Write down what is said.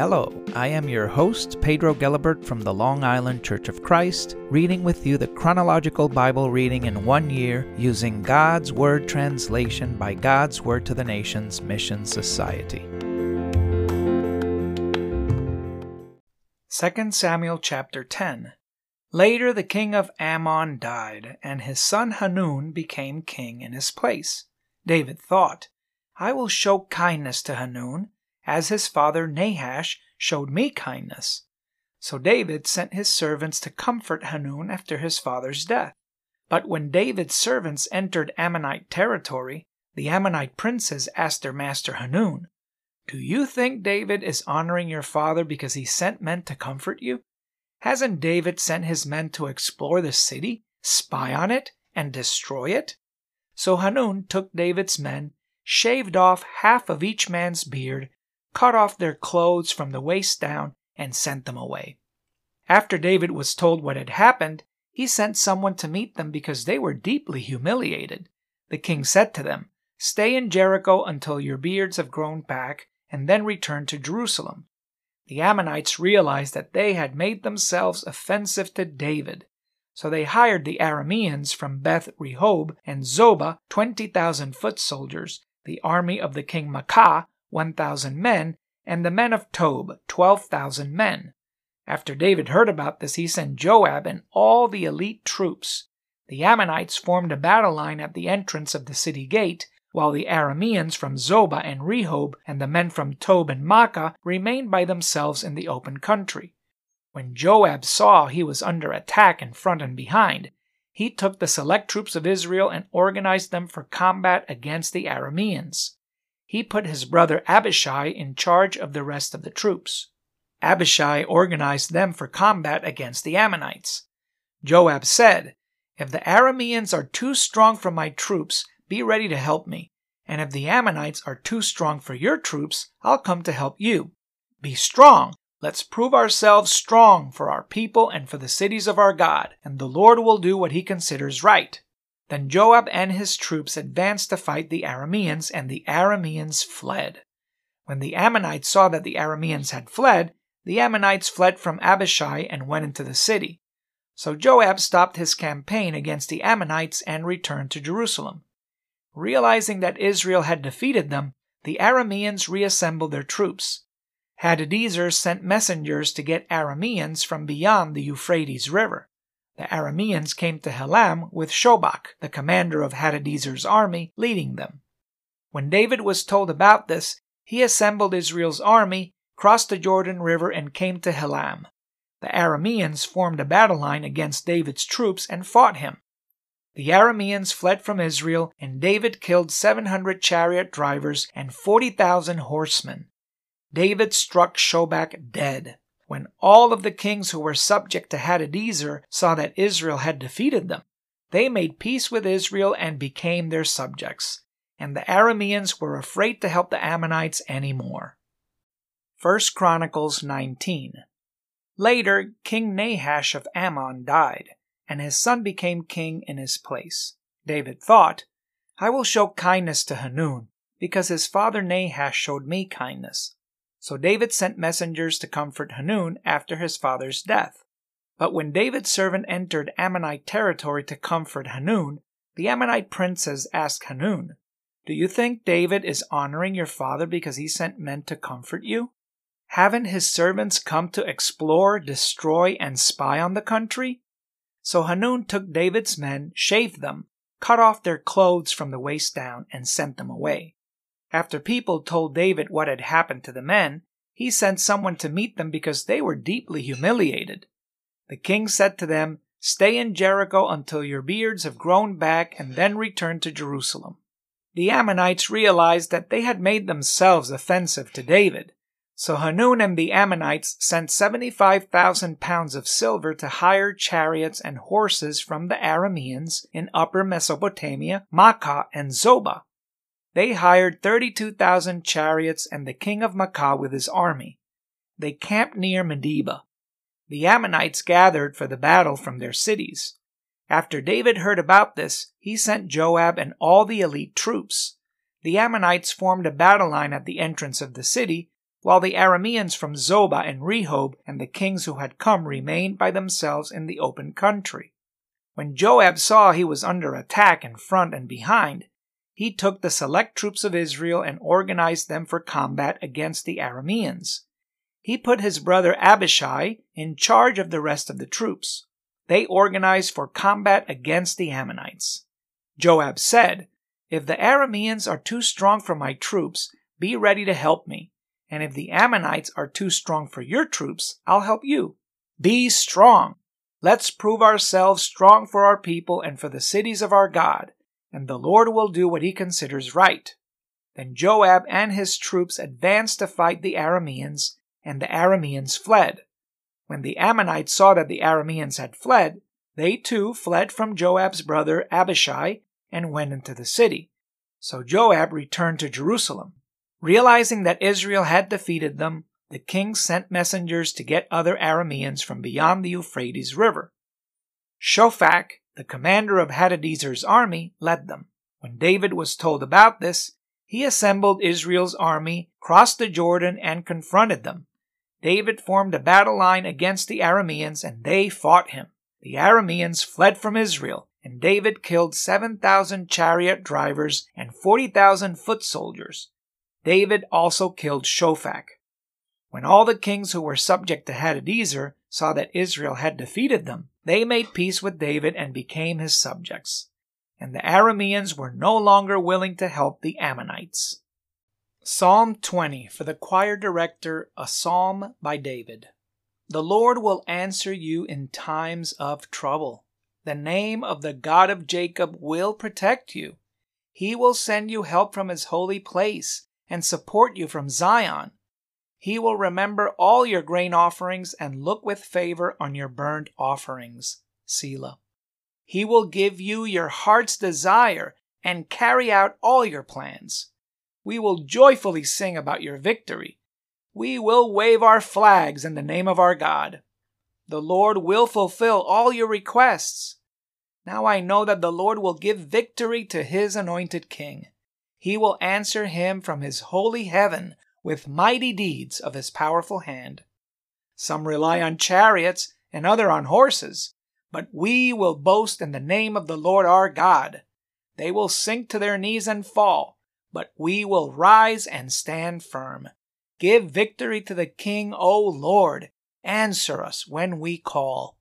Hello, I am your host, Pedro Gelibert from the Long Island Church of Christ, reading with you the chronological Bible reading in one year using God's Word translation by God's Word to the Nations Mission Society. 2 Samuel chapter 10 Later the king of Ammon died, and his son Hanun became king in his place. David thought, I will show kindness to Hanun as his father Nahash showed me kindness. So David sent his servants to comfort Hanun after his father's death. But when David's servants entered Ammonite territory, the Ammonite princes asked their master Hanun, Do you think David is honoring your father because he sent men to comfort you? Hasn't David sent his men to explore the city, spy on it, and destroy it? So Hanun took David's men, shaved off half of each man's beard, cut off their clothes from the waist down, and sent them away. After David was told what had happened, he sent someone to meet them because they were deeply humiliated. The king said to them, Stay in Jericho until your beards have grown back, and then return to Jerusalem. The Ammonites realized that they had made themselves offensive to David, so they hired the Arameans from Beth Rehob and Zobah, 20,000 foot soldiers, the army of the king Maacah, 1,000 men, and the men of Tob, 12,000 men. After David heard about this, he sent Joab and all the elite troops. The Ammonites formed a battle line at the entrance of the city gate, while the Arameans from Zobah and Rehob and the men from Tob and Maacah remained by themselves in the open country. When Joab saw he was under attack in front and behind, he took the select troops of Israel and organized them for combat against the Arameans he put his brother Abishai in charge of the rest of the troops. Abishai organized them for combat against the Ammonites. Joab said, If the Arameans are too strong for my troops, be ready to help me. And if the Ammonites are too strong for your troops, I'll come to help you. Be strong. Let's prove ourselves strong for our people and for the cities of our God, and the Lord will do what he considers right. Then Joab and his troops advanced to fight the Arameans, and the Arameans fled. When the Ammonites saw that the Arameans had fled, the Ammonites fled from Abishai and went into the city. So Joab stopped his campaign against the Ammonites and returned to Jerusalem. Realizing that Israel had defeated them, the Arameans reassembled their troops. Hadadezer sent messengers to get Arameans from beyond the Euphrates River. The Arameans came to Helam with Shobach, the commander of Hadadezer's army, leading them. When David was told about this, he assembled Israel's army, crossed the Jordan River, and came to Helam. The Arameans formed a battle line against David's troops and fought him. The Arameans fled from Israel, and David killed 700 chariot drivers and 40,000 horsemen. David struck Shobach dead. When all of the kings who were subject to Hadadezer saw that Israel had defeated them, they made peace with Israel and became their subjects, and the Arameans were afraid to help the Ammonites any more. 1 Chronicles 19 Later, King Nahash of Ammon died, and his son became king in his place. David thought, I will show kindness to Hanun, because his father Nahash showed me kindness. So David sent messengers to comfort Hanun after his father's death. But when David's servant entered Ammonite territory to comfort Hanun, the Ammonite princes asked Hanun, Do you think David is honoring your father because he sent men to comfort you? Haven't his servants come to explore, destroy, and spy on the country? So Hanun took David's men, shaved them, cut off their clothes from the waist down, and sent them away. After people told David what had happened to the men, he sent someone to meet them because they were deeply humiliated. The king said to them, Stay in Jericho until your beards have grown back and then return to Jerusalem. The Ammonites realized that they had made themselves offensive to David. So Hanun and the Ammonites sent 75,000 pounds of silver to hire chariots and horses from the Arameans in upper Mesopotamia, Maacah, and Zobah. They hired 32,000 chariots and the king of Maacah with his army. They camped near Medeba. The Ammonites gathered for the battle from their cities. After David heard about this, he sent Joab and all the elite troops. The Ammonites formed a battle line at the entrance of the city, while the Arameans from Zobah and Rehob and the kings who had come remained by themselves in the open country. When Joab saw he was under attack in front and behind, he took the select troops of Israel and organized them for combat against the Arameans. He put his brother Abishai in charge of the rest of the troops. They organized for combat against the Ammonites. Joab said, If the Arameans are too strong for my troops, be ready to help me. And if the Ammonites are too strong for your troops, I'll help you. Be strong. Let's prove ourselves strong for our people and for the cities of our God, and the Lord will do what he considers right. Then Joab and his troops advanced to fight the Arameans, and the Arameans fled. When the Ammonites saw that the Arameans had fled, they too fled from Joab's brother Abishai and went into the city. So Joab returned to Jerusalem. Realizing that Israel had defeated them, the king sent messengers to get other Arameans from beyond the Euphrates River. Shophach, the commander of Hadadezer's army, led them. When David was told about this, he assembled Israel's army, crossed the Jordan, and confronted them. David formed a battle line against the Arameans, and they fought him. The Arameans fled from Israel, and David killed 7,000 chariot drivers and 40,000 foot soldiers. David also killed Shophach. When all the kings who were subject to Hadadezer saw that Israel had defeated them, they made peace with David and became his subjects. And the Arameans were no longer willing to help the Ammonites. Psalm 20 for the choir director, a psalm by David. The Lord will answer you in times of trouble. The name of the God of Jacob will protect you. He will send you help from his holy place and support you from Zion. He will remember all your grain offerings and look with favor on your burnt offerings. Selah. He will give you your heart's desire and carry out all your plans. We will joyfully sing about your victory. We will wave our flags in the name of our God. The Lord will fulfill all your requests. Now I know that the Lord will give victory to his anointed king. He will answer him from his holy heaven with mighty deeds of his powerful hand. Some rely on chariots and other on horses, but we will boast in the name of the Lord our God. They will sink to their knees and fall, but we will rise and stand firm. Give victory to the King, O Lord. Answer us when we call.